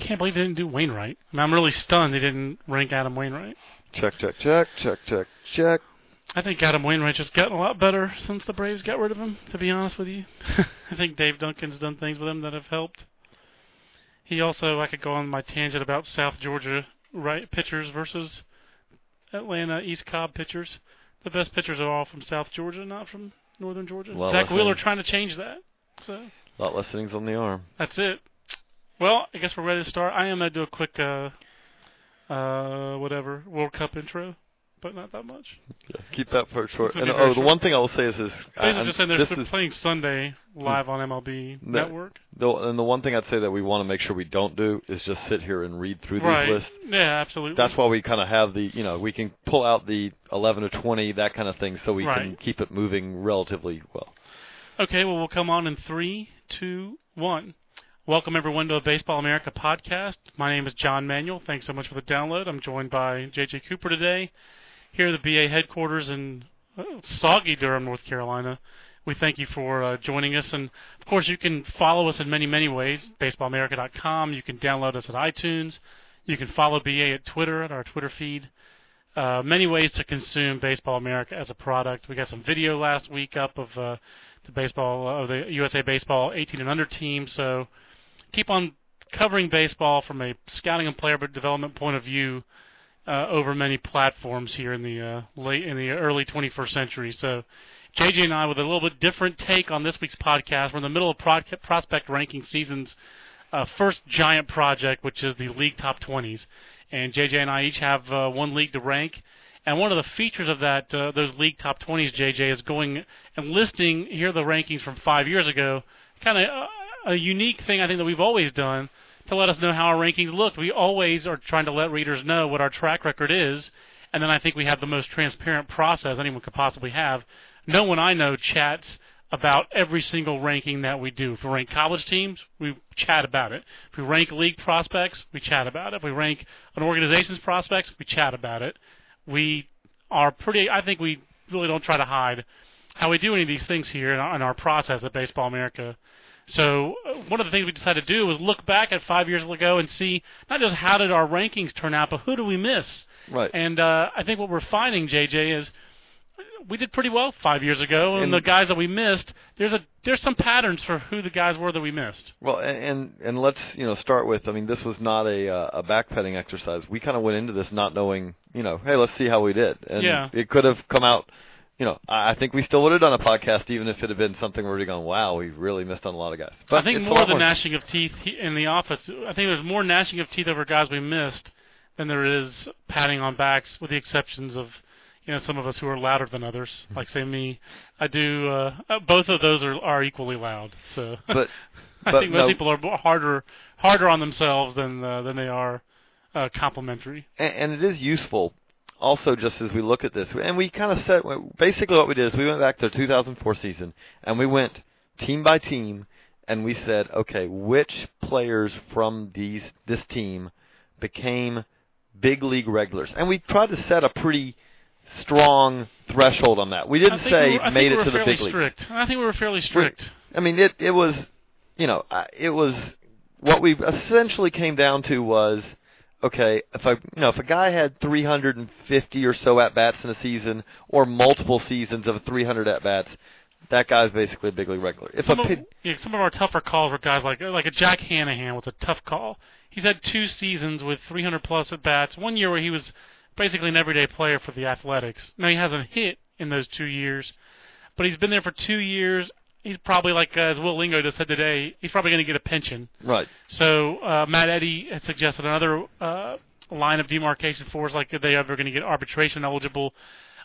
Can't believe they didn't do Wainwright. I mean, I'm really stunned they didn't rank Adam Wainwright. Check, check, check, check, check, check. I think Adam Wainwright just gotten a lot better since the Braves got rid of him. To be honest with you, I think Dave Duncan's done things with him that have helped. He also, I could go on my tangent about South Georgia right pitchers versus Atlanta East Cobb pitchers. The best pitchers are all from South Georgia, not from Northern Georgia. Zack Wheeler trying to change that. So A lot less innings on the arm. that's it. Well, I guess we're ready to start. I am gonna do a quick, uh, uh, whatever World Cup intro, but not that much. Yeah, keep that part short. And oh, the one thing I will say is this. I- These just saying they're is, playing Sunday live on MLB No. Network. the, and the one thing I'd say that we want to make sure we don't do is just sit here and read through these Right. lists. Yeah, absolutely. That's why we kind of have the, you know, we can pull out the 11 to 20, that kind of thing, so we can keep it moving relatively well. Okay, well, we'll come on in three, two, one. Welcome, everyone, to a Baseball America podcast. My name is John Manuel. Thanks so much for the download. I'm joined by J.J. Cooper today, here at the BA headquarters in uh, soggy Durham, North Carolina. We thank you for uh, joining us. And, of course, you can follow us in many, many ways. BaseballAmerica.com. You can download us at iTunes. You can follow BA at Twitter, at our Twitter feed. Uh, many ways to consume Baseball America as a product. We got some video last week up of uh, the baseball of the USA Baseball 18 and under team. So keep on covering baseball from a scouting and player development point of view uh, over many platforms here in the uh, late in the early 21st century. So JJ and I with a little bit different take on this week's podcast. We're in the middle of pro- prospect ranking season's uh, first giant project, which is the league top 20s. And JJ and I each have uh, one league to rank. And one of the features of that, uh, those league top 20s, JJ, is going and listing here are the rankings from five years ago. Kind of uh, a unique thing I think that we've always done to let us know how our rankings looked. We always are trying to let readers know what our track record is, and then I think we have the most transparent process anyone could possibly have. No one I know chats about every single ranking that we do. If we rank college teams, we chat about it. If we rank league prospects, we chat about it. If we rank an organization's prospects, we chat about it. We are pretty. I think we really don't try to hide how we do any of these things here in our, in our process at Baseball America. So uh, one of the things we decided to do was look back at five years ago and see not just how did our rankings turn out, but who do we miss? Right. And uh, I think what we're finding, JJ, is we did pretty well five years ago, and, And- the guys that we missed, there's a there's some patterns for who the guys were that we missed. Well, and and, let's you know start with. I mean, this was not a uh, a backpedaling exercise. We kind of went into this not knowing, you know, hey, let's see how we did, and Yeah. it could have come out. You know, I I think we still would have done a podcast even if it had been something where we'd gone, wow, we really missed on a lot of guys. But I think more lot than gnashing of teeth in the office. I think there's more gnashing of teeth over guys we missed than there is patting on backs, with the exceptions of you know some of us who are louder than others, like say me. I do. Uh, uh, both of those are are equally loud. So But I but think most no- people are more- harder harder on themselves than uh, than they are uh, complimentary. and, and it is useful also just as we look at this and we kind of said basically what we did is we went back to the 2004 season and we went team by team and we said okay which players from these this team became big league regulars and we tried to set a pretty strong threshold on that we didn't say we were, I made think we it were to the fairly big strict. I think we were fairly strict. I mean, it it was, you know, it was what we essentially came down to was, okay, if I, you know, if a guy had 350 or so at bats in a season, or multiple seasons of 300 at bats, that guy's basically a big league regular. If some a of, yeah, some of our tougher calls were guys like like a Jack Hannahan was a tough call. He's had two seasons with 300 plus at bats. One year where he was basically an everyday player for the Athletics. Now he hasn't hit in those two years, but he's been there for two years. He's probably like uh, as Will Lingo just said today. He's probably going to get a pension. right? So uh, Matt Eddy had suggested another uh, line of demarcation for us, like are they ever going to get arbitration eligible?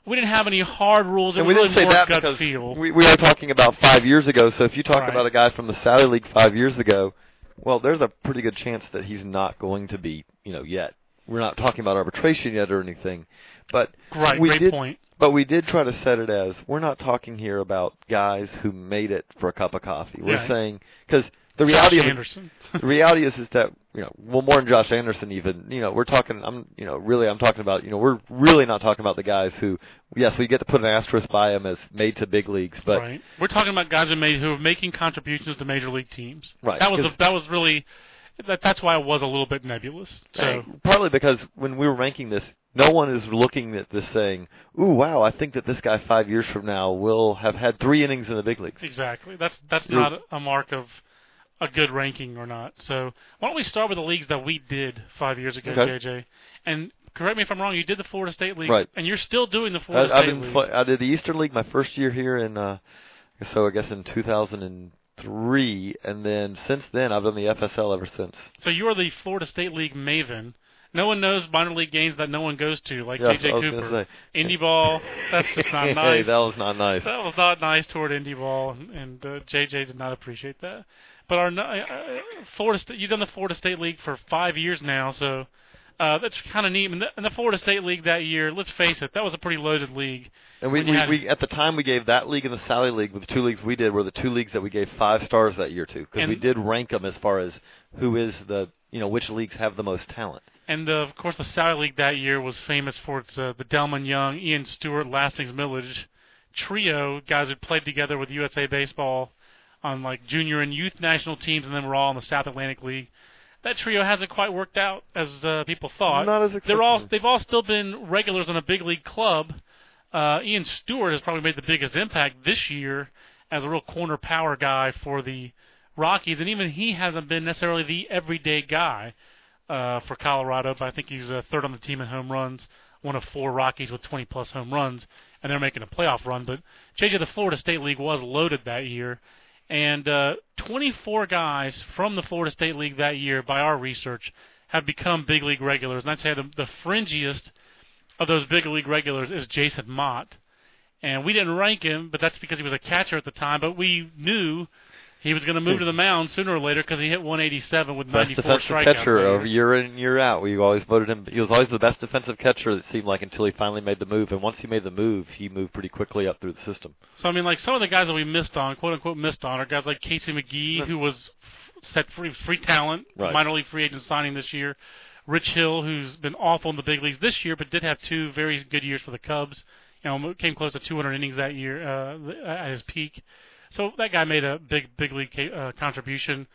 We didn't have any hard rules. It And we really didn't say that because feel. we we are talking about five years ago. So if you talk Right. about a guy from the Sally League five years ago, well, there's a pretty good chance that he's not going to be, you know, yet. We're not talking about arbitration yet or anything, but right, we great did, point. But we did try to set it as we're not talking here about guys who made it for a cup of coffee. We're Yeah. saying because the reality Josh of Anderson. the reality is is that you know well more than Josh Anderson even you know we're talking I'm you know really I'm talking about you know we're really not talking about the guys who yes we get to put an asterisk by them as made to big leagues but right. We're talking about guys who made who are making contributions to major league teams. Right, That was that was really that, that's why it was a little bit nebulous. So partly because when we were ranking this, no one is looking at this saying, "Ooh, wow! I think that this guy five years from now will have had three innings in the big leagues." exactly, that's that's not a mark of a good ranking or not. So why don't we start with the leagues that we did five years ago, Okay. JJ? And correct me if I'm wrong. You did the Florida State League, Right. And you're still doing the I, Florida I've State been League. I did the Eastern League my first year here in, uh, so I guess in 2003, and then since then I've done the FSL ever since. so you are the Florida State League maven. No one knows minor league games that no one goes to, like Yes, JJ I was gonna Cooper. Indie ball, that's just not nice. that was not nice. That was not nice toward indie ball, and uh, JJ did not appreciate that. But our uh, uh, Florida, State, you've done the Florida State League for five years now, so uh, that's kind of neat. And the, and the Florida State League that year, let's face it, that was a pretty loaded league. And we, we, had- we at the time we gave that league and the Sally League, with the two leagues we did, were the two leagues that we gave five stars that year to, because we did rank them as far as who is the you know which leagues have the most talent. And uh, of course, the Sally League that year was famous for its uh, the Delmon Young, Ian Stewart, Lastings Milledge trio, guys who played together with USA Baseball on like junior and youth national teams, and then were all in the South Atlantic League. That trio hasn't quite worked out as uh, people thought. Not as They're all they've all still been regulars on a big league club. Uh, Ian Stewart has probably made the biggest impact this year as a real corner power guy for the Rockies, and even he hasn't been necessarily the everyday guy uh, for Colorado. But I think he's uh, third on the team in home runs, one of four Rockies with 20 plus home runs, and they're making a playoff run. But JJ, the Florida State League was loaded that year, and uh, 24 guys from the Florida State League that year, by our research, have become big league regulars. And I'd say the, the fringiest of those big league regulars is Jason Motte. And we didn't rank him, but that's because he was a catcher at the time. But we knew he was going to move to the mound sooner or later because he hit 187 with 94 Best defensive strikeouts. catcher over year. year in year out. We always voted him. He was always the best defensive catcher. It seemed like until he finally made the move, and once he made the move, he moved pretty quickly up through the system. So I mean, like some of the guys that we missed on, quote unquote, missed on, are guys like Casey McGehee, who was set free, free talent, Right. minor league free agent signing this year. Rich Hill, who's been awful in the big leagues this year, but did have two very good years for the Cubs. You know, came close to 200 innings that year uh, at his peak. So that guy made a big, big league uh, contribution.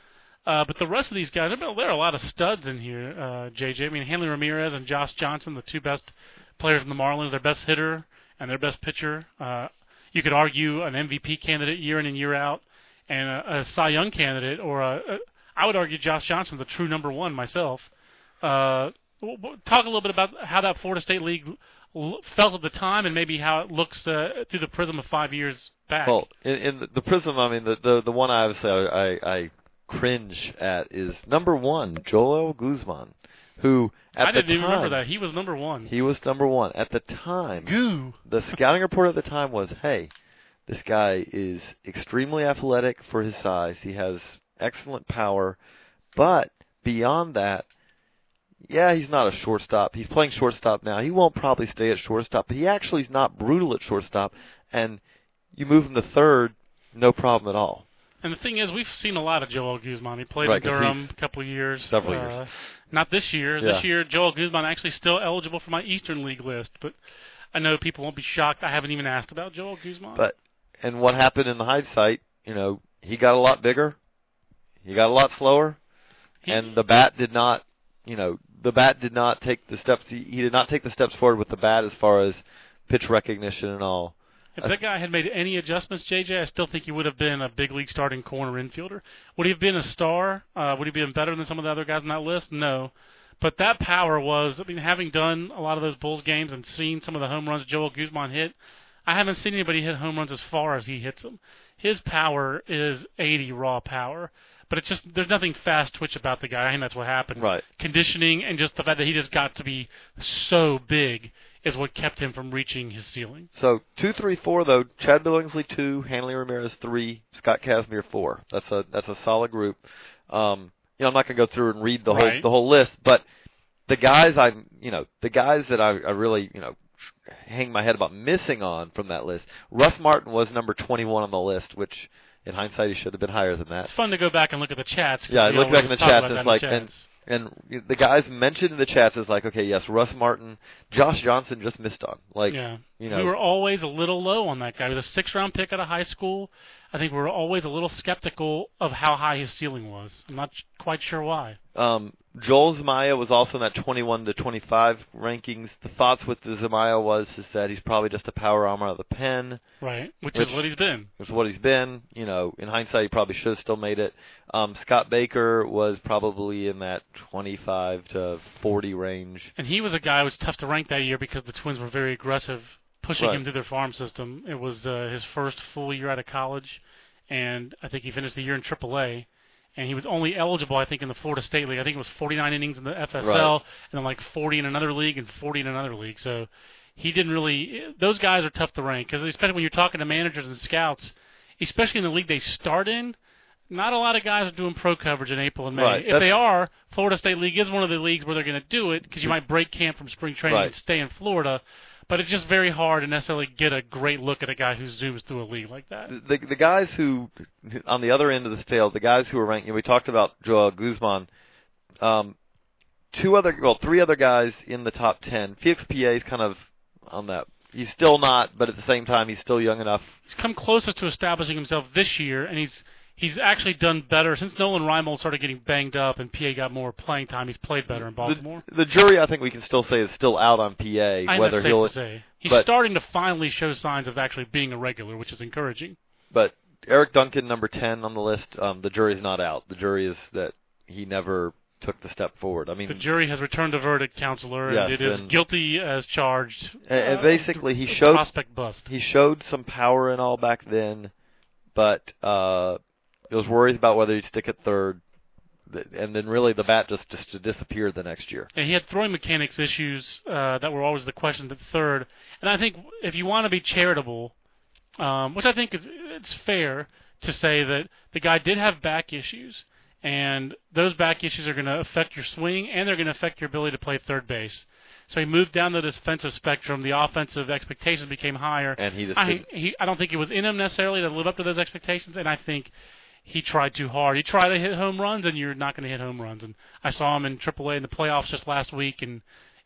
Uh, but the rest of these guys, I mean, there are a lot of studs in here, uh, JJ. I mean, Hanley Ramirez and Josh Johnson, the two best players in the Marlins, their best hitter and their best pitcher. Uh, you could argue an MVP candidate year in and year out, and a, a Cy Young candidate, or a, a, I would argue Josh Johnson's a true number one myself. Uh, talk a little bit about how that Florida State League felt at the time, and maybe how it looks uh, through the prism of five years back. Well, in, in the, prism, I mean, the, the the one I obviously I, I, cringe at is number one, Joel Guzman, who at the time. I didn't even time remember that he was number one. he was number one at the time. Goo. the scouting report at the time was, hey, this guy is extremely athletic for his size. He has excellent power, but beyond that, yeah, he's not a shortstop. He's playing shortstop now. He won't probably stay at shortstop, but he actually is not brutal at shortstop. And you move him to third, no problem at all. And the thing is, we've seen a lot of Joel Guzman. He played Right, in Durham a couple of years. several uh, years. Not this year. Yeah. This year, Joel Guzman actually still eligible for my Eastern League list. But I know people won't be shocked. I haven't even asked about Joel Guzman. But and what happened in the hindsight, you know, he got a lot bigger, he got a lot slower, He- and the bat did not, you know, the bat did not take the steps. He, he did not take the steps forward with the bat as far as pitch recognition and all. If that guy had made any adjustments, JJ, I still think he would have been a big league starting corner infielder. Would he have been a star? Uh, would he have been better than some of the other guys on that list? No. But that power was, I mean, having done a lot of those Bulls games and seen some of the home runs Joel Guzman hit, I haven't seen anybody hit home runs as far as he hits them. His power is 80 raw power. But it's just, there's nothing fast twitch about the guy. I think that's what happened. Right. Conditioning and just the fact that he just got to be so big is what kept him from reaching his ceiling. So two, three, four though. Chad Billingsley two, Hanley Ramirez three, Scott Kazmir four. That's a that's a solid group. Um, you know, I'm not going to go through and read the whole Right. the whole list, but the guys I you know the guys that I, I really you know hang my head about missing on from that list. Russ Martin was number 21 on the list, which in hindsight he should have been higher than that. It's fun to go back and look at the chats. Yeah, I look back in the chats, it's like- and- and the guys mentioned in the chats is like, okay, yes, Russ Martin, Josh Johnson just missed on. Like, yeah. you know, we were always a little low on that guy. He was a six round pick out of high school. I think we were always a little skeptical of how high his ceiling was. I'm not quite sure why. Um, Joel Zumaya was also in that 21 to 25 rankings. The thoughts with the Zumaya was is that he's probably just a power armor out of the pen. Right, which, Which- is what he's been. Which is what he's been. You know, in hindsight, he probably should have still made it. Um, Scott Baker was probably in that 25 to 40 range. And he was a guy who was tough to rank that year because the Twins were very aggressive, pushing Right. him through their farm system. It was uh, his first full year out of college, and I think he finished the year in AAA. And he was only eligible, I think, in the Florida State League. I think it was 49 innings in the FSL, Right. and then like 40 in another league and 40 in another league. So he didn't really. Those guys are tough to rank because especially when you're talking to managers and scouts, especially in the league they start in. Not a lot of guys are doing pro coverage in April and May. Right, If that's- they are, Florida State League is one of the leagues where they're going to do it because you might break camp from spring training Right. and stay in Florida. But it's just very hard to necessarily get a great look at a guy who zooms through a league like that. The the guys who on the other end of the scale, the guys who are ranked. You know, we talked about Joel Guzman. Um, two other, well, three other guys in the top ten. Felix Pie is kind of on that. He's still not, but at the same time, he's still young enough. He's come closest to establishing himself this year, and he's he's actually done better since Nolan Reimold started getting banged up and Pie got more playing time. He's played better in Baltimore. The, the jury, I think we can still say, is still out on Pie. I whether he'll, to say. He's but- starting to finally show signs of actually being a regular, which is encouraging. but Eric Duncan, number ten on the list. Um, the jury's not out. The jury is that he never took the step forward. I mean, The jury has returned a verdict, counselor, and it is and- guilty as charged. And- and Uh, basically he showed- prospect bust. he showed some power and all back then, but uh, there was worries about whether he'd stick at third, and then really the bat just just disappeared the next year. And he had throwing mechanics issues uh, that were always the question at third. And I think if you want to be charitable, um, which I think is it's fair to say that the guy did have back issues, and those back issues are going to affect your swing and they're going to affect your ability to play third base. So he moved down the defensive spectrum. The offensive expectations became higher. And he just I, he, I don't think it was in him necessarily to live up to those expectations, and I think he tried too hard. He tried to hit home runs, and you're not going to hit home runs. And I saw him in AAA in the playoffs just last week, and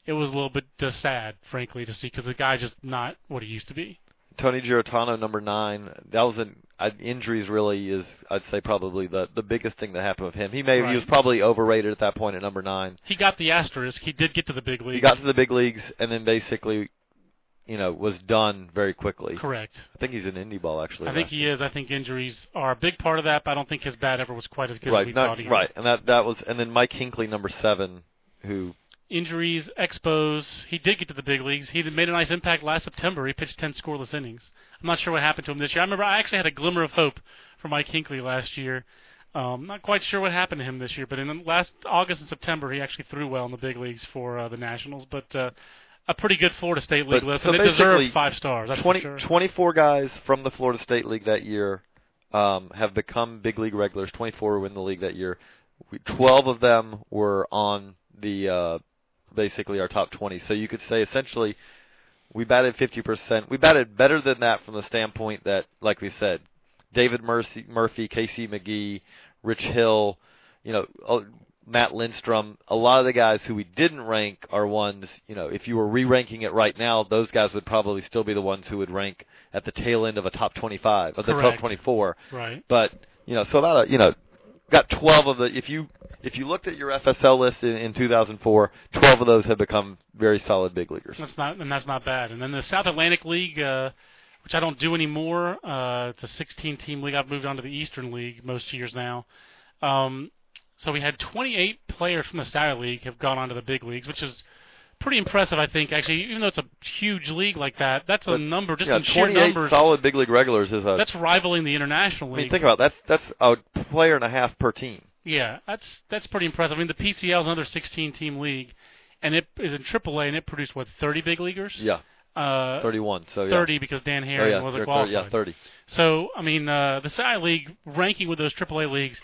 it was a little bit uh, sad, frankly, to see because the guy's just not what he used to be. Tony Giarratano, number nine. That was an uh, injuries. Really is I'd say probably the the biggest thing that happened with him. He may he was probably overrated at that point at number nine. He got the asterisk. He did get to the big leagues. He got to the big leagues and then basically, you know, was done very quickly. correct. I think he's an indie ball actually. I think he year. is. I think injuries are a big part of that, but I don't think his bat ever was quite as good as Right, we not, thought he was. right, and that that was, and then Mike Hinckley, number seven, who injuries, expos. He did get to the big leagues. He made a nice impact last September. He pitched 10 scoreless innings. I'm not sure what happened to him this year. I remember I actually had a glimmer of hope for Mike Hinckley last year. Um, not quite sure what happened to him this year, but in last August and September, he actually threw well in the big leagues for uh, the Nationals. But uh, a pretty good Florida State League But- list, so and it deserved five stars. That's 20, sure. 24 guys from the Florida State League that year um, have become big league regulars. 24 were in the league that year. We, 12 of them were on the uh, basically our top 20. So you could say essentially we batted 50%. We batted better than that from the standpoint that, like we said, David Murphy, Murphy Casey McGehee, Rich Hill, you know, uh, Matt Lindstrom, a lot of the guys who we didn't rank are ones, you know, if you were re-ranking it right now, those guys would probably still be the ones who would rank at the tail end of a top 25, of the top 24. Right. But, you know, so about a, you know, got 12 of the, if you, if you looked at your FSL list in, in 2004, 12 of those have become very solid big leaguers. That's not, and that's not bad. And then the South Atlantic League, uh, which I don't do anymore. Uh, it's a 16-team league. I've moved on to the Eastern League most years now. Um, so we had 28 players from the South League have gone on to the big leagues, which is pretty impressive, I think. Actually, even though it's a huge league like that, that's a But, number just yeah, in sheer 28 numbers. solid big league regulars is a, That's rivaling the International I League. mean, think about it, that's, that's a player and a half per team. Yeah, that's that's pretty impressive. I mean, the PCL is another 16-team league, and it is in AAA, and it produced what 30 big leaguers. Yeah, Uh, 31. So yeah. 30 because Dan Oh, yeah, wasn't thir- qualified. yeah, 30. So, I mean, uh, the Cy League ranking with those AAA leagues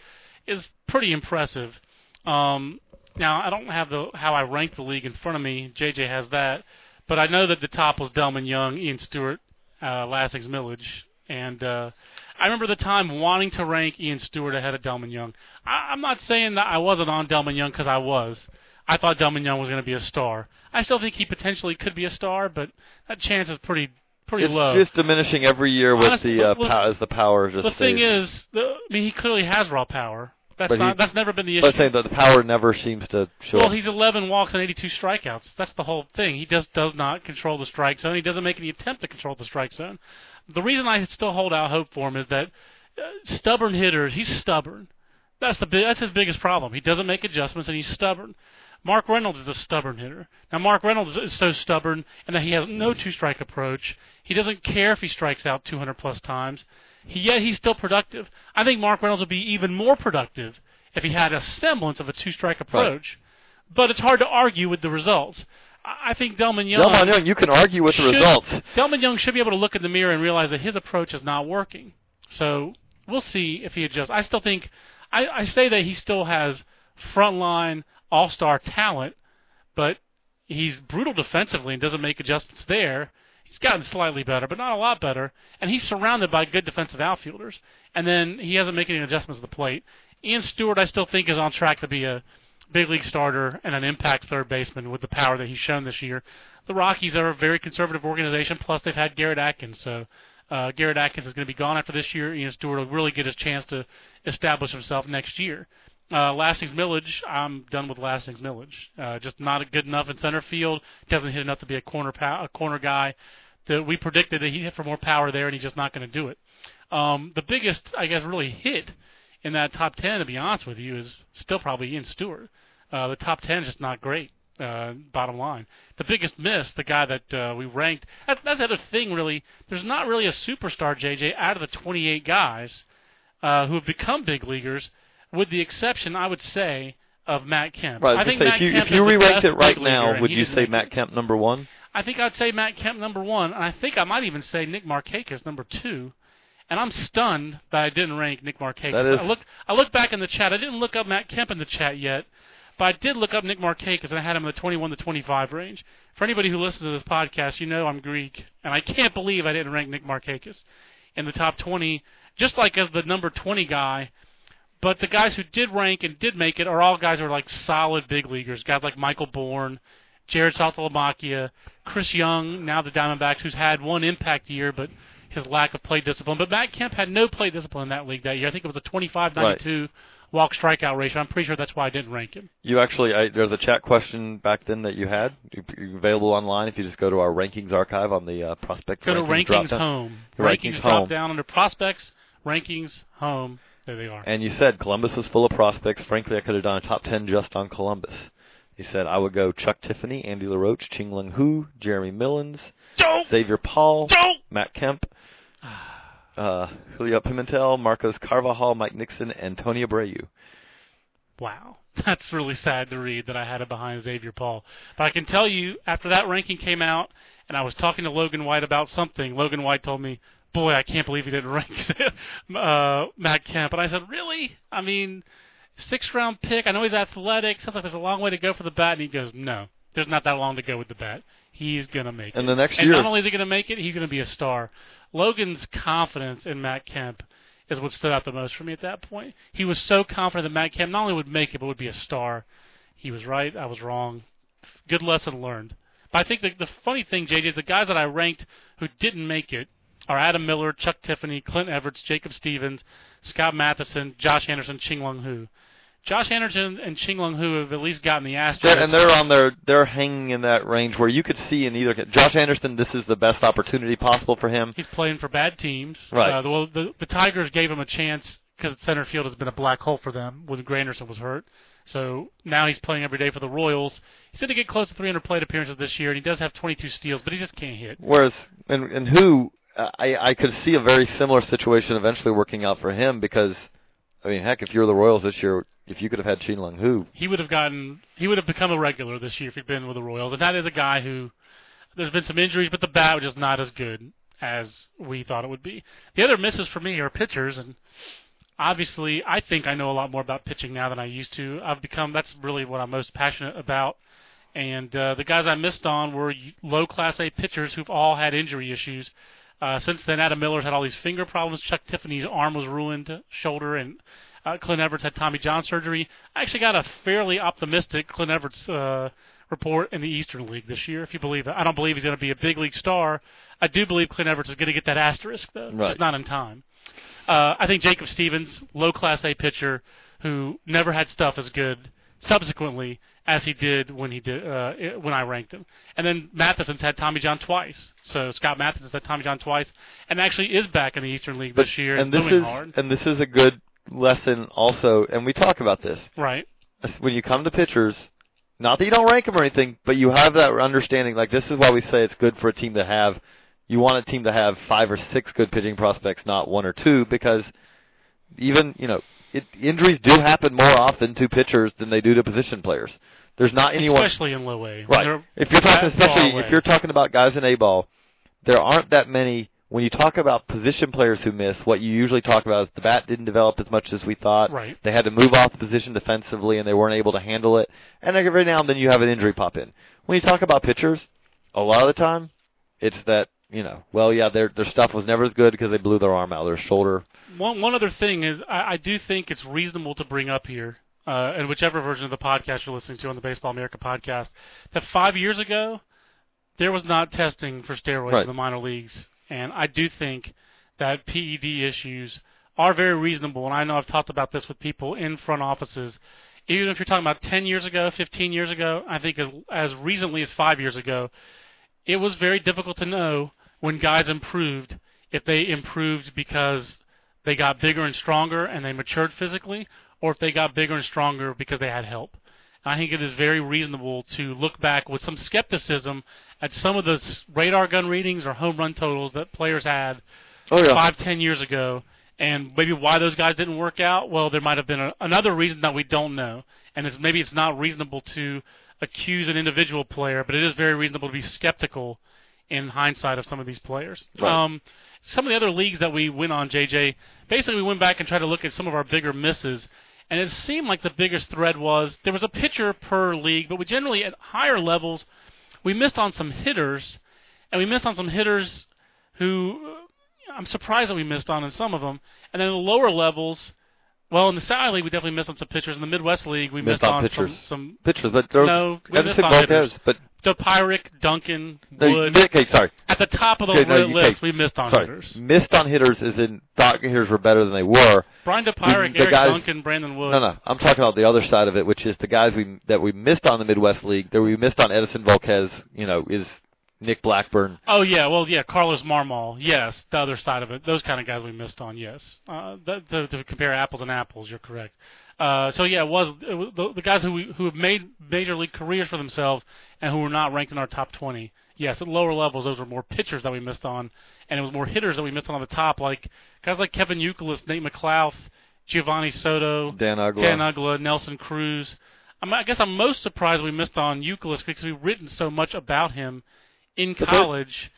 is pretty impressive. Um, now, I don't have the how I rank the league in front of me. JJ has that, but I know that the top was Delmon Young, Ian Stewart, uh, Lastings Milledge, And uh, I remember the time wanting to rank Ian Stewart ahead of Delmon Young. I, I'm not saying that I wasn't on Delmon Young because I was. I thought Delmon Young was going to be a star. I still think he potentially could be a star, but that chance is pretty pretty it's low. just diminishing every year with Honestly, the uh, well, pow- as the power just the thing is, the, I mean, he clearly has raw power. That's But he- not. that's never been the issue. But I'm saying that the power never seems to show. Well, he's 11 walks and 82 strikeouts. That's the whole thing. He just does not control the strike zone. He doesn't make any attempt to control the strike zone. The reason I still hold out hope for him is that uh, stubborn hitters. He's stubborn. That's the that's his biggest problem. He doesn't make adjustments and he's stubborn. Mark Reynolds is a stubborn hitter. Now Mark Reynolds is so stubborn and that he has no two strike approach. He doesn't care if he strikes out 200 plus times. He, yet he's still productive. I think Mark Reynolds would be even more productive if he had a semblance of a two strike approach. But it's hard to argue with the results. I think Delmon Young. Delmon Young, you can argue with the results. Delmon Young should be able to look in the mirror and realize that his approach is not working. So we'll see if he adjusts. I still think I, I say that he still has frontline all star talent, but he's brutal defensively and doesn't make adjustments there. He's gotten slightly better, but not a lot better. And he's surrounded by good defensive outfielders. And then he hasn't made any adjustments to the plate. Ian Stewart, I still think, is on track to be a big league starter and an impact third baseman with the power that he's shown this year. The Rockies are a very conservative organization, plus they've had Garrett Atkins. So uh, Garrett Atkins is going to be gone after this year. Ian Stewart will really get his chance to establish himself next year. Uh, Lastings Milledge, I'm done with Lastings Milledge. Uh, just not good enough in center field. Doesn't hit enough to be a corner pow- a corner guy. That we predicted that he'd hit for more power there, and he's just not going to do it. Um, the biggest, I guess, really hit in that top ten, to be honest with you, is still probably Ian Stewart. Uh, the top ten is just not great. Uh, bottom line, the biggest miss, the guy that uh, we ranked. That, that's the other thing, really. There's not really a superstar JJ out of the 28 guys uh, who have become big leaguers, with the exception, I would say, of Matt Kemp. Right. I I think gonna Matt if you Kemp if you re-ranked it right now, would you say Matt. Kemp number one? I think I'd say Matt Kemp number one, and I think I might even say Nick Markakis number two. And I'm stunned that I didn't rank Nick Markakis. That is- I look I look back in the chat. I didn't look up Matt Kemp in the chat yet, but I did look up Nick Markakis, and I had him in the 21 to 25 range. For anybody who listens to this podcast, you know I'm Greek, and I can't believe I didn't rank Nick Markakis in the top 20, just like as the number 20 guy. But the guys who did rank and did make it are all guys who are like solid big leaguers. Guys like Michael Bourn, Jared Saltalamacchia, Chris Young, now the Diamondbacks, who's had one impact year, but his lack of play discipline. But Matt Kemp had no play discipline in that league that year. I think it was a 25-92 walk strikeout ratio. I'm pretty sure that's why I didn't rank him. You actually, I, there's a chat question back then that you had. You- You're available online if you just go to our rankings archive on the uh, prospect. Go to rankings rankings home. Rankings drop home. down under prospects. Rankings home. There they are. And you said Columbus was full of prospects. Frankly, I could have done a top ten just on Columbus. You said I would go Chuck Tiffany, Andy LaRoche, Chin-lung Hu, Jeremy Millins, Don't Xavier Paul, don't. Matt Kemp, uh, Julio Pimentel, Marcos Carvajal, Mike Nixon, and Tony Abreu. Wow, that's really sad to read that I had it behind Xavier Paul. But I can tell you, after that ranking came out, and I was talking to Logan White about something, Logan White told me, "Boy, I can't believe he didn't rank uh, Matt Kemp." And I said, "Really? I mean, sixth round pick. I know he's athletic. Sounds like there's a long way to go for the bat." And he goes, "No, there's not that long to go with the bat. He's gonna make it." And the next and year, not only is he gonna make it, he's gonna be a star. Logan's confidence in Matt Kemp is what stood out the most for me at that point. He was so confident that Matt Kemp not only would make it, but would be a star. He was right. I was wrong. Good lesson learned. But I think the, the funny thing, JJ, is the guys that I ranked who didn't make it are Adam Miller, Chuck Tiffany, Clint Everts, Jacob Stevens, Scott Mathieson, Josh Anderson, Chin-lung Hu. Josh Anderson and Chin-lung Hu have at least gotten the Astros. They're, and they're on their they're hanging in that range where you could see in either Josh Anderson. This is the best opportunity possible for him. He's playing for bad teams. Right. Uh, the, well, the, the Tigers gave him a chance because center field has been a black hole for them when Granderson was hurt. So now he's playing every day for the Royals. He's going to get close to 300 plate appearances this year, and he does have 22 steals, but he just can't hit. Whereas and and who I I could see a very similar situation eventually working out for him because I mean heck if you're the Royals this year if you could have had Chin-lung Hu He would have gotten, he would have become a regular this year if he'd been with the Royals, and that is a guy who there's been some injuries, but the bat was just not as good as we thought it would be. The other misses for me are pitchers, and obviously I think I know a lot more about pitching now than I used to. I've become that's really what I'm most passionate about. And uh, the guys I missed on were low Class A pitchers who've all had injury issues. Uh, since then, Adam Miller's had all these finger problems. Chuck Tiffany's arm was ruined, shoulder, and uh, Clint Everts had Tommy John surgery. I actually got a fairly optimistic Clint Everts uh, report in the Eastern League this year, if you believe it. I don't believe he's going to be a big league star. I do believe Clint Everts is going to get that asterisk, though. Right. Just not in time. Uh, I think Jacob Stevens, low class A pitcher, who never had stuff as good subsequently as he did when he did uh, when I ranked him. And then Mathieson's had Tommy John twice. So Scott Mathieson's had Tommy John twice, and actually is back in the Eastern League But this year and this is hard. and this is a good lesson also, and we talk about this Right. when you come to pitchers. Not that you don't rank them or anything, but you have that understanding. Like this is why we say it's good for a team to have. You want a team to have five or six good pitching prospects, not one or two, because even you know it, injuries do happen more often to pitchers than they do to position players. There's not anyone Especially in low A. Right. If you're talking, especially if you're talking about guys in A ball, there aren't that many. When you talk about position players who miss, what you usually talk about is the bat didn't develop as much as we thought. Right. They had to move off the position defensively, and they weren't able to handle it. And every now and then you have an injury pop in. When you talk about pitchers, a lot of the time, it's that you know, well, yeah, their their stuff was never as good because they blew their arm out, their shoulder. One one other thing is I, I do think it's reasonable to bring up here, uh, and whichever version of the podcast you're listening to on the Baseball America podcast, that five years ago there was not testing for steroids Right. in the minor leagues, and I do think that PED issues are very reasonable. And I know I've talked about this with people in front offices. Even if you're talking about 10 years ago, 15 years ago, I think as, as recently as five years ago, it was very difficult to know when guys improved if they improved because they got bigger and stronger and they matured physically, or if they got bigger and stronger because they had help. I think it is very reasonable to look back with some skepticism at some of the radar gun readings or home run totals that players had Oh yeah. five, ten years ago, and maybe why those guys didn't work out. Well, there might have been a, another reason that we don't know, and it's maybe it's not reasonable to accuse an individual player, but it is very reasonable to be skeptical in hindsight of some of these players. Right. Um, some of the other leagues that we went on, JJ, basically we went back and tried to look at some of our bigger misses, and it seemed like the biggest thread was there was a pitcher per league, but we generally at higher levels we missed on some hitters, and we missed on some hitters who uh, I'm surprised that we missed on in some of them. And then the lower levels, well, in the South League we definitely missed on some pitchers. In the Midwest League we Missed missed, on pitchers. some some pitchers, but there was No, we missed on hitters. but so Duncan, no, Wood. okay, sorry. At the top of the Okay, no, list, okay, we missed on Sorry, hitters. missed on hitters is in thought hitters were better than they were. Brian Dopirak, the Eric guys- Duncan, Brandon Wood. No, no, I'm talking about the other side of it, which is the guys we that we missed on the Midwest League, that we missed on Edinson Volquez. You know, is Nick Blackburn. Oh yeah, well yeah, Carlos Marmol. Yes, the other side of it. Those kind of guys we missed on. Yes, uh, that, to, to compare apples and apples, you're correct. Uh, so yeah, it was, it was the, the guys who we, who have made major league careers for themselves and who were not ranked in our top 20. Yes, at lower levels, those were more pitchers that we missed on, and it was more hitters that we missed on at the top, like guys like Kevin Youkilis, Nate McLouth, Geovany Soto, Dan Uggla. Dan Uggla, Nelson Cruz. I guess I'm most surprised we missed on Euclid because we've written so much about him in college,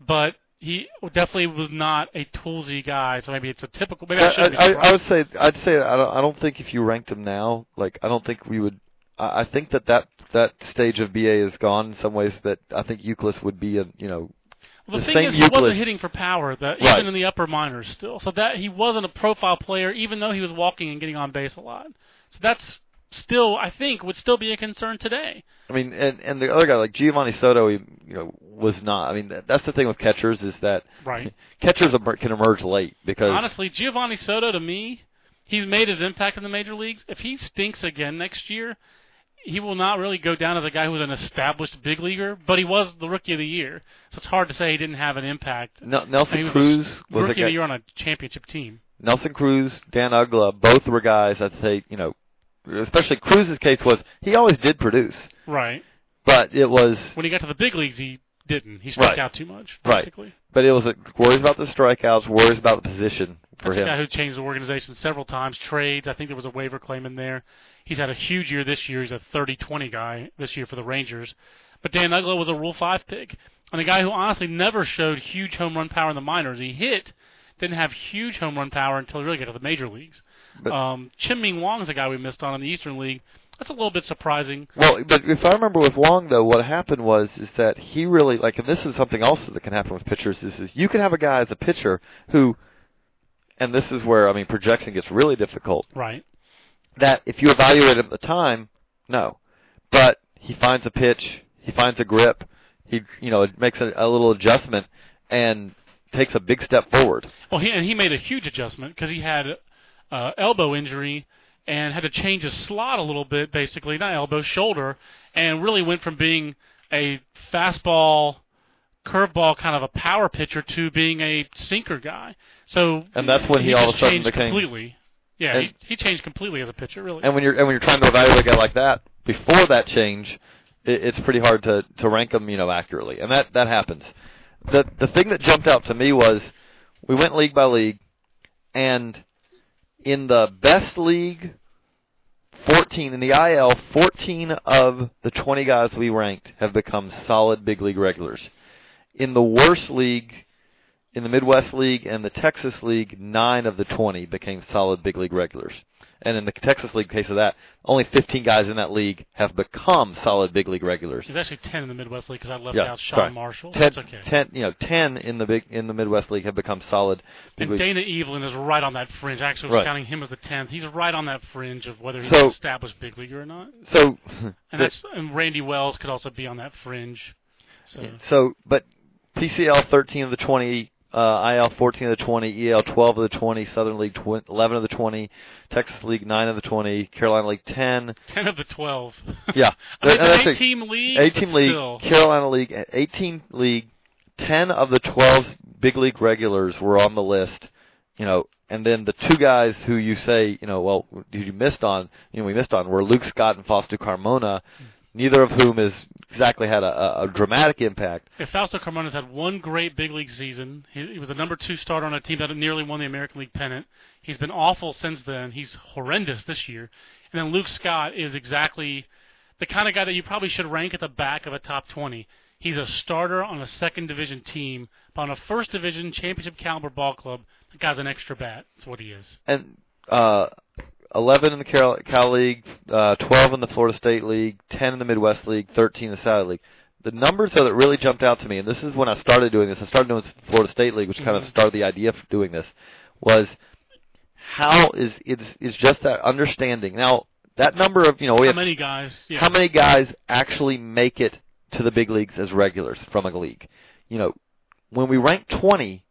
but he definitely was not a toolsy guy. So maybe it's a typical. Maybe I, I I, I would say I'd say I don't, I don't think if you ranked him now, like I don't think we would. I, I think that that that stage of BA is gone in some ways. That I think Euclid would be a you know Well, the, the thing is, he wasn't hitting for power, the, Right. even in the upper minors still. So that he wasn't a profile player, even though he was walking and getting on base a lot. So that's still, I think, would still be a concern today. I mean, and and the other guy like Geovany Soto, he you know was not. I mean, that, that's the thing with catchers is that Right. catchers can emerge late because Honestly, Geovany Soto to me, he's made his impact in the major leagues. If he stinks again next year, he will not really go down as a guy who was an established big leaguer, but he was the rookie of the year. So it's hard to say he didn't have an impact. Nelson was Cruz was rookie of the year on a championship team. Nelson Cruz, Dan Uggla, both were guys I'd say you know, especially Cruz's case was he always did produce, Right. but it was When he got to the big leagues, he didn't. He struck Right. out too much, Right. basically. but it was a, worries about the strikeouts, worries about the position for That's a guy him. who changed the organization several times, trades. I think there was a waiver claim in there. He's had a huge year this year. He's a 30-20 guy this year for the Rangers. But Dan Uggla was a Rule 5 pick. And a guy who honestly never showed huge home run power in the minors. He hit, didn't have huge home run power until he really got to the major leagues. But- um, Chien-Ming Wang is a guy we missed on in the Eastern League. that's a little bit surprising. Well, but if I remember with Wang though, what happened was is that he really like, and this is something also that can happen with pitchers is, is you can have a guy as a pitcher who, and this is where I mean projection gets really difficult. Right. That if you evaluate him at the time, no, but he finds a pitch, he finds a grip, he you know makes a, a little adjustment and takes a big step forward. Well, he and he made a huge adjustment because he had uh, elbow injury and had to change his slot a little bit, basically not elbow, shoulder, and really went from being a fastball, curveball kind of a power pitcher to being a sinker guy. So And that's when he all of a sudden changed became- completely. Yeah, And- he, he changed completely as a pitcher, really. And when you're and when you're trying to evaluate a guy like that before that change, it, it's pretty hard to to rank him, you know, accurately. And that that happens. The the thing that jumped out to me was we went league by league, and in the best league, 14 in the IL, 14 of the 20 guys we ranked have become solid big league regulars. In the worst league, in the Midwest League and the Texas League, nine of the 20 became solid big league regulars. And in the Texas League case of that, only 15 guys in that league have become solid big league regulars. There's actually ten in the Midwest League because I left Yeah, out Sean sorry. Marshall. 10, That's okay. 10, you know, 10 in the big in the Midwest League have become solid big And league. Dana Eveland is right on that fringe. I actually was Right. counting him as the tenth. He's right on that fringe of whether he's So- an established big leaguer or not. so, And that's and Randy Wells could also be on that fringe. So so, but PCL 13 of the 20, uh, IL 14 of the 20, EL 12 of the 20, Southern League tw- 11 of the 20, Texas League 9 of the 20, Carolina League 10. ten of the twelve. Yeah, I mean, that's an a- eight-team league. 18 but league, Still. Carolina League, 18 league, 10 of the 12 big league regulars were on the list. You know, and then the two guys who you say, you know, well, you missed on, you know, we missed on were Luke Scott and Fausto Carmona, neither of whom has exactly had a, a, dramatic impact. If Fausto Carmona's had one great big league season, he, he was the number two starter on a team that nearly won the American League pennant. He's been awful since then. He's horrendous this year. And then Luke Scott is exactly the kind of guy that you probably should rank at the back of a top 20. He's a starter on a second division team, but on a first division championship caliber ball club, the guy's an extra bat. That's what he is. And uh, 11 in the Cal, Cal League, uh, 12 in the Florida State League, 10 in the Midwest League, 13 in the South League. The numbers though that really jumped out to me, and this is when I started doing this. I started doing this at the Florida State League, which kind of Mhm. started the idea for doing this. Was how is is is just that understanding. Now that number of you know we How have many guys? Yeah. how many guys actually make it to the big leagues as regulars from a league? You know, when we rank 20,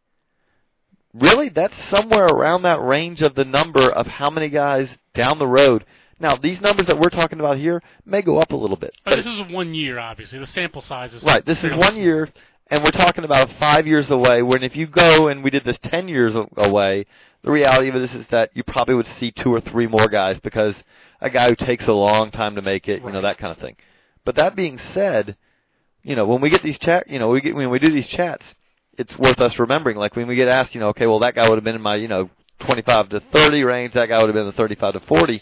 really that's somewhere around that range of the number of how many guys down the road. Now, these numbers that we're talking about here may go up a little bit. But this is one year, obviously. The sample size is Right, this is one year, and we're talking about five years away. When if you go and we did this ten years away, the reality of this is that you probably would see two or three more guys because a guy who takes a long time to make it, you know, that kind of thing. But that being said, you know, when we get these chat, you know, we get when we do these chats, it's worth us remembering. Like when we get asked, you know, okay, well that guy would have been in my, you know, 25 to 30 range. That guy would have been in the 35 to 40.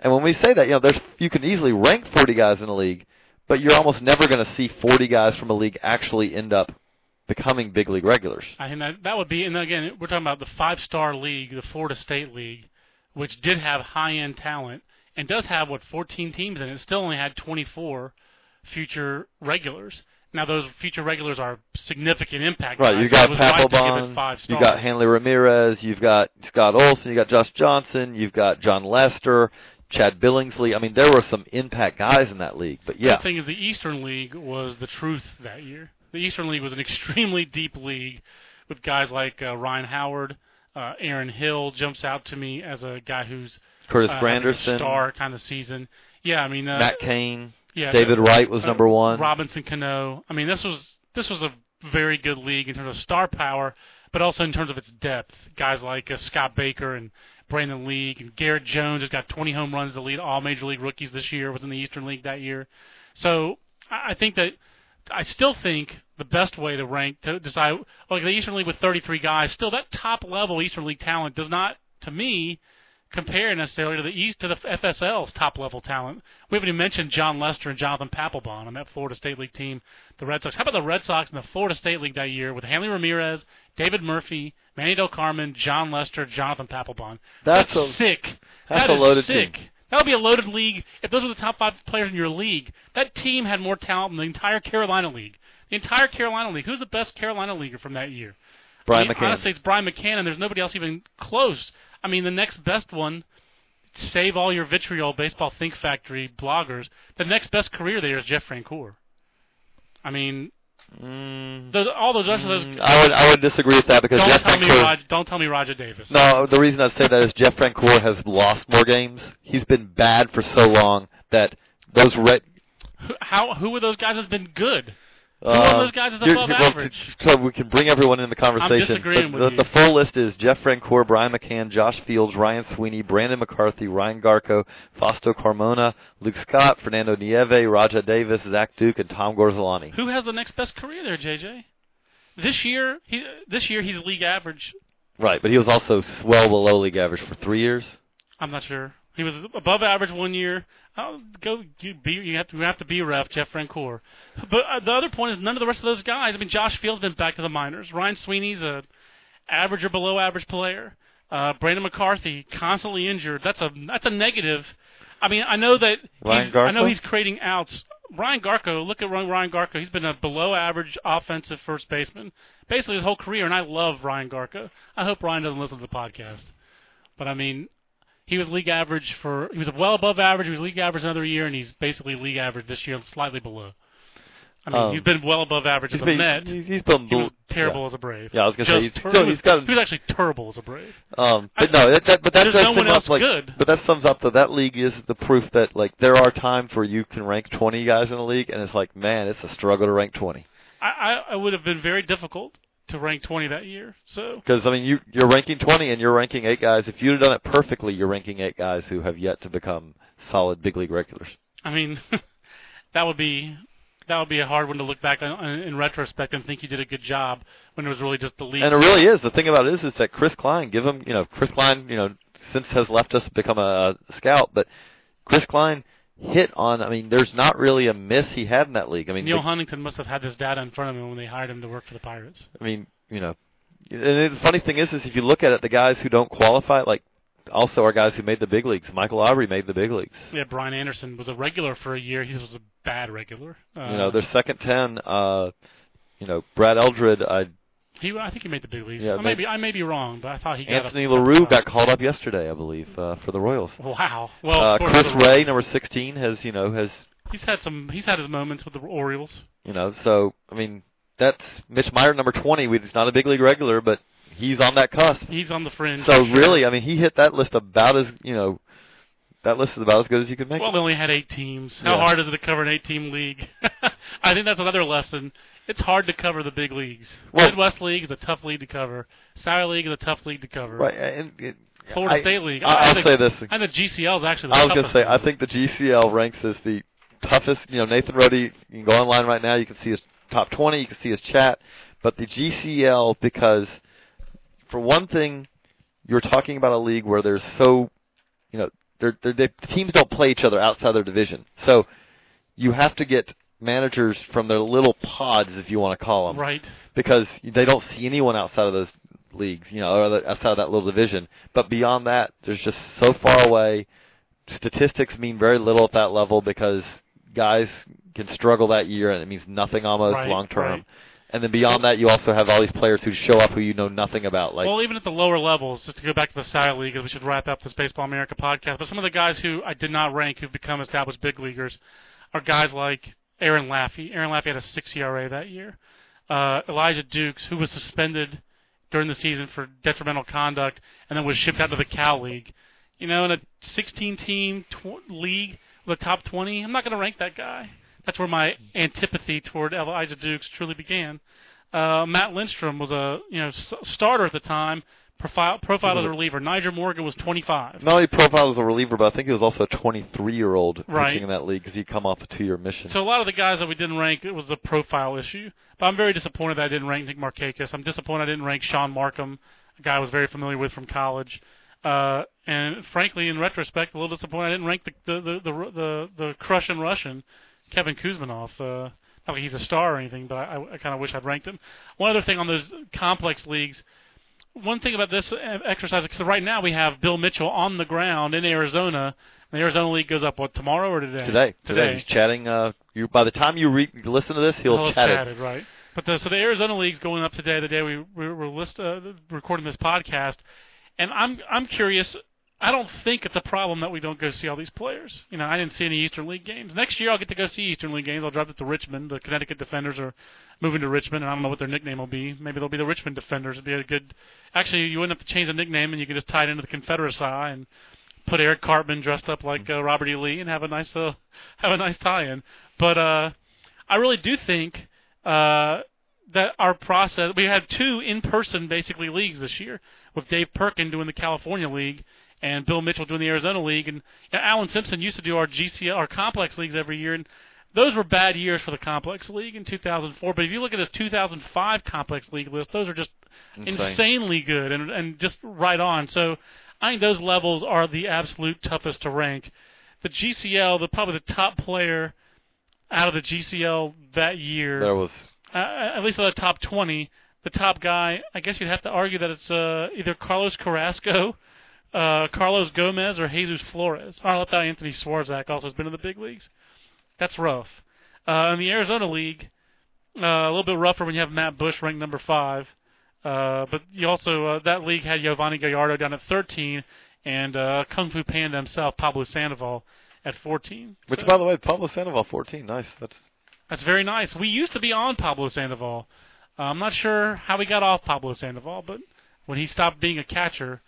And when we say that, you know, there's you can easily rank 40 guys in a league, but you're almost never going to see 40 guys from a league actually end up becoming big league regulars. I think that that would be, and again, we're talking about the five-star league, the Florida State League, which did have high-end talent and does have what 14 teams in it. Still only had 24 future regulars. Now those future regulars are significant impact. Right, guys, you got it was right to give it Papelbon, you got Hanley Ramirez, you've got Scott Olsen, you got Josh Johnson, you've got Jon Lester, Chad Billingsley. I mean, there were some impact guys in that league. But yeah, The thing is, the Eastern League was the truth that year. The Eastern League was an extremely deep league with guys like uh, Ryan Howard, uh, Aaron Hill jumps out to me as a guy who's Curtis uh, having a Granderson, star kind of season. Yeah, I mean, uh, Matt Cain, yeah, David Wright was uh, number one. Robinson Cano. I mean, this was this was a very good league in terms of star power, but also in terms of its depth. Guys like uh, Scott Baker and Brandon League and Garrett Jones has got 20 home runs to lead all major league rookies this year. Was in the Eastern League that year. So I I think that I still think the best way to rank to decide like the Eastern League with 33 guys, still that top level Eastern League talent does not, to me, compare necessarily to the East to the FSL's top level talent. We haven't even mentioned Jon Lester and Jonathan Papelbon on that Florida State League team, the Red Sox. How about the Red Sox in the Florida State League that year with Hanley Ramirez, David Murphy, Manny Del Carmen, Jon Lester, Jonathan Papelbon? That's That's a- sick. that's That a is loaded sick. team. That would be a loaded league if those were the top five players in your league. That team had more talent than the entire Carolina League. The entire Carolina League. Who's the best Carolina leaguer from that year? Brian I mean, McCann. Honestly, it's Brian McCann, and there's nobody else even close. I mean, the next best one, save all your vitriol baseball think factory bloggers, the next best career there is Jeff Francoeur. I mean, Mm, those, all those rest of those. mm, I would I would disagree with that because don't Jeff tell me Francoeur. Roger, don't tell me Rajai Davis. No, the reason I say that is Jeff Francoeur has lost more games. He's been bad for so long that those red. Who, how who of those guys has been good? Uh, one of those guys is above well, average? So we can bring everyone in the conversation. disagreeing but with the, you. the full list is Jeff Francoeur, Brian McCann, Josh Fields, Ryan Sweeney, Brandon McCarthy, Ryan Garko, Fausto Carmona, Luke Scott, Fernando Nieve, Rajai Davis, Zach Duke, and Tom Gorzelanny. Who has the next best career there, JJ? This year, he this year he's league average. Right, but he was also well below league average for three years. I'm not sure. He was above average one year. Oh, go you be you have to you have to be ref Jeff Francoeur. But uh, the other point is none of the rest of those guys. I mean, Josh Fields been back to the minors. Ryan Sweeney's a average or below average player. Uh, Brandon McCarthy constantly injured. That's a that's a negative. I mean, I know that I know he's creating outs. Ryan Garko, look at Ryan Garko. He's been a below average offensive first baseman basically his whole career, and I love Ryan Garko. I hope Ryan doesn't listen to the podcast. But I mean, he was league average for he was well above average. He was league average another year, and he's basically league average this year, slightly below. I mean, Um, he's been well above average He's as a been, Met. he's, he's been He was terrible yeah. as a Brave. Yeah, I was gonna say, he's ter- was, he's got- he was actually terrible as a Brave. Um, but I- no, that, that, but that does no one up, like, good. But that sums up that that league is the proof that like there are times where you can rank 20 guys in the league, and it's like, man, it's a struggle to rank 20. I, I, I would have been very difficult to rank 20 that year. So Because I mean, you you're ranking 20, and you're ranking eight guys. If you'd have done it perfectly, you're ranking eight guys who have yet to become solid big league regulars. I mean, that would be that would be a hard one to look back on, in retrospect and think you did a good job when it was really just the league. And it really is. The thing about it is, is that Chris Kline, give him, you know, Chris Kline, you know, since has left us become a, a scout, but Chris Kline hit on. I mean, there's not really a miss he had in that league. I mean, Neil the- Huntington must have had this data in front of him when they hired him to work for the Pirates. I mean, you know, and the funny thing is, is if you look at it, the guys who don't qualify, like, also are guys who made the big leagues. Michael Aubrey made the big leagues. Yeah, Brian Anderson was a regular for a year. He was a bad regular. Uh, you know, their second ten. Uh, you know, Brad Eldred, I, he I think he made the big leagues. Yeah, I may maybe- be I may be wrong, but I thought he got Anthony a, Lerew got called up yesterday, I believe, uh, for the Royals. Wow. Well, uh, Chris Ray, number sixteen, has you know has He's had some. He's had his moments with the Orioles. you know so I mean that's Mitch Maier, number twenty. we- He's not a big league regular, but he's on that cusp. He's on the fringe. So sure. really, I mean, he hit that list about as you know, that list is about as good as you could make. Well, it. they only had eight teams. How Yeah. hard is it to cover an eight-team league? I think that's another lesson. It's hard to cover the big leagues. Well- Midwest League is a tough league to cover. Sally League is a tough league to cover. Right, and it, Florida I, State League. I, I I'll think- say this. And the GCL is actually the I was going to say, I think the GCL ranks as the toughest. You know, Nathan Rode. You can go online right now. You can see his top 20. You can see his chat. But the GCL, because for one thing, you're talking about a league where there's so, you know, they're, they're, they, teams don't play each other outside their division. So you have to get managers from their little pods, if you want to call them, Right. because they don't see anyone outside of those leagues, you know, or outside of that little division. But beyond that, there's just so far away. Statistics mean very little at that level because guys can struggle that year, and it means nothing almost Right, long term. right. And then beyond that, you also have all these players who show up who you know nothing about. Like, well, even at the lower levels, just to go back to the Sally League, as we should wrap up this Baseball America podcast. But some of the guys who I did not rank who've become established big leaguers are guys like Aaron Laffey. Aaron Laffey had a six ERA that year. Uh, Elijah Dukes, who was suspended during the season for detrimental conduct and then was shipped out to the Cal League. You know, in a 16-team tw- league with a top 20, I'm not going to rank that guy. That's where my antipathy toward Elijah Dukes truly began. Uh, Matt Lindstrom was a you know s- starter at the time, profile, profiled as a reliever. Nyjer Morgan was 25. not only profiled as a reliever, but I think he was also a 23-year-old Right. pitching in that league because he'd come off a two-year mission. So a lot of the guys that we didn't rank, it was a profile issue. But I'm very disappointed that I didn't rank Nick Markakis. I'm disappointed I didn't rank Sean Markham, a guy I was very familiar with from college. Uh, and frankly, in retrospect, a little disappointed I didn't rank the the the the, the, the Crussian Russian, Kevin Kouzmanoff. Uh, not like he's a star or anything, but I, I kind of wish I'd ranked him. One other thing on those complex leagues, one thing about this uh, exercise, because right now we have Bill Mitchell on the ground in Arizona The Arizona League goes up what tomorrow or today? Today, today, he's chatting. Uh, you by the time you re- listen to this, he'll, He'll chat chatted, right? But the, so the Arizona League's going up today, the day we we were list, uh, recording this podcast, and I'm I'm curious. I don't think it's a problem that we don't go see all these players. You know, I didn't see any Eastern League games. Next year, I'll get to go see Eastern League games. I'll drive it to Richmond. The Connecticut Defenders are moving to Richmond, and I don't know what their nickname will be. Maybe they'll be the Richmond Defenders. It'd be a good. Actually, you wouldn't have to change the nickname, and you could just tie it into the Confederacy and put Eric Cartman dressed up like uh, Robert E. Lee and have a nice uh, have a nice tie-in. But uh, I really do think uh, that our process. We had two in-person basically leagues this year with Dave Perkin doing the California League and Bill Mitchell doing the Arizona League, and you know, Allan Simpson used to do our GCL, our complex leagues every year, and those were bad years for the complex league in 2004. But if you look at this 2005 complex league list, those are just Insane. insanely good and and just right on. So I think those levels are the absolute toughest to rank. The GCL, the probably the top player out of the GCL that year, There was uh, at least of the top 20, the top guy, I guess you'd have to argue that it's uh, either Carlos Carrasco, uh, Carlos Gomez, or Jesus Flores. Or I left out Anthony Swarzak also has been in the big leagues. That's rough. Uh, in the Arizona League, uh, a little bit rougher when you have Matt Bush ranked number five. Uh, but you also uh, that league had Yovani Gallardo down at 13, and uh, Kung Fu Panda himself, Pablo Sandoval, at 14. which So- by the way, Pablo Sandoval, 14, nice. That's that's very nice. We used to be on Pablo Sandoval. Uh, I'm not sure how we got off Pablo Sandoval, but when he stopped being a catcher,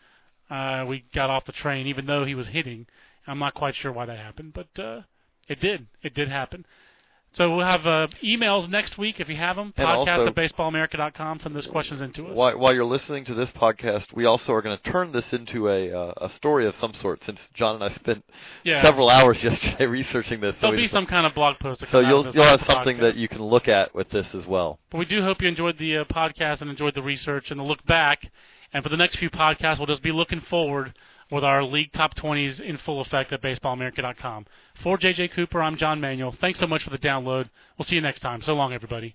uh, we got off the train, even though he was hitting. I'm not quite sure why that happened, but uh, it did. It did happen. So we'll have uh, emails next week if you have them. And Podcast also- at baseballamerica.com. Send those questions into us. While, while you're listening to this podcast, we also are going to turn this into a uh, a story of some sort. Since John and I spent Yeah. several hours yesterday researching this, There'll we be some kind of blog post. to so you'll you'll have podcast. something that you can look at with this as well. But we do hope you enjoyed the uh, podcast and enjoyed the research and the look back. And for the next few podcasts, we'll just be looking forward with our league top 20s in full effect at baseballamerica.com. For JJ Cooper, I'm John Manuel. Thanks so much for the download. We'll see you next time. So long, everybody.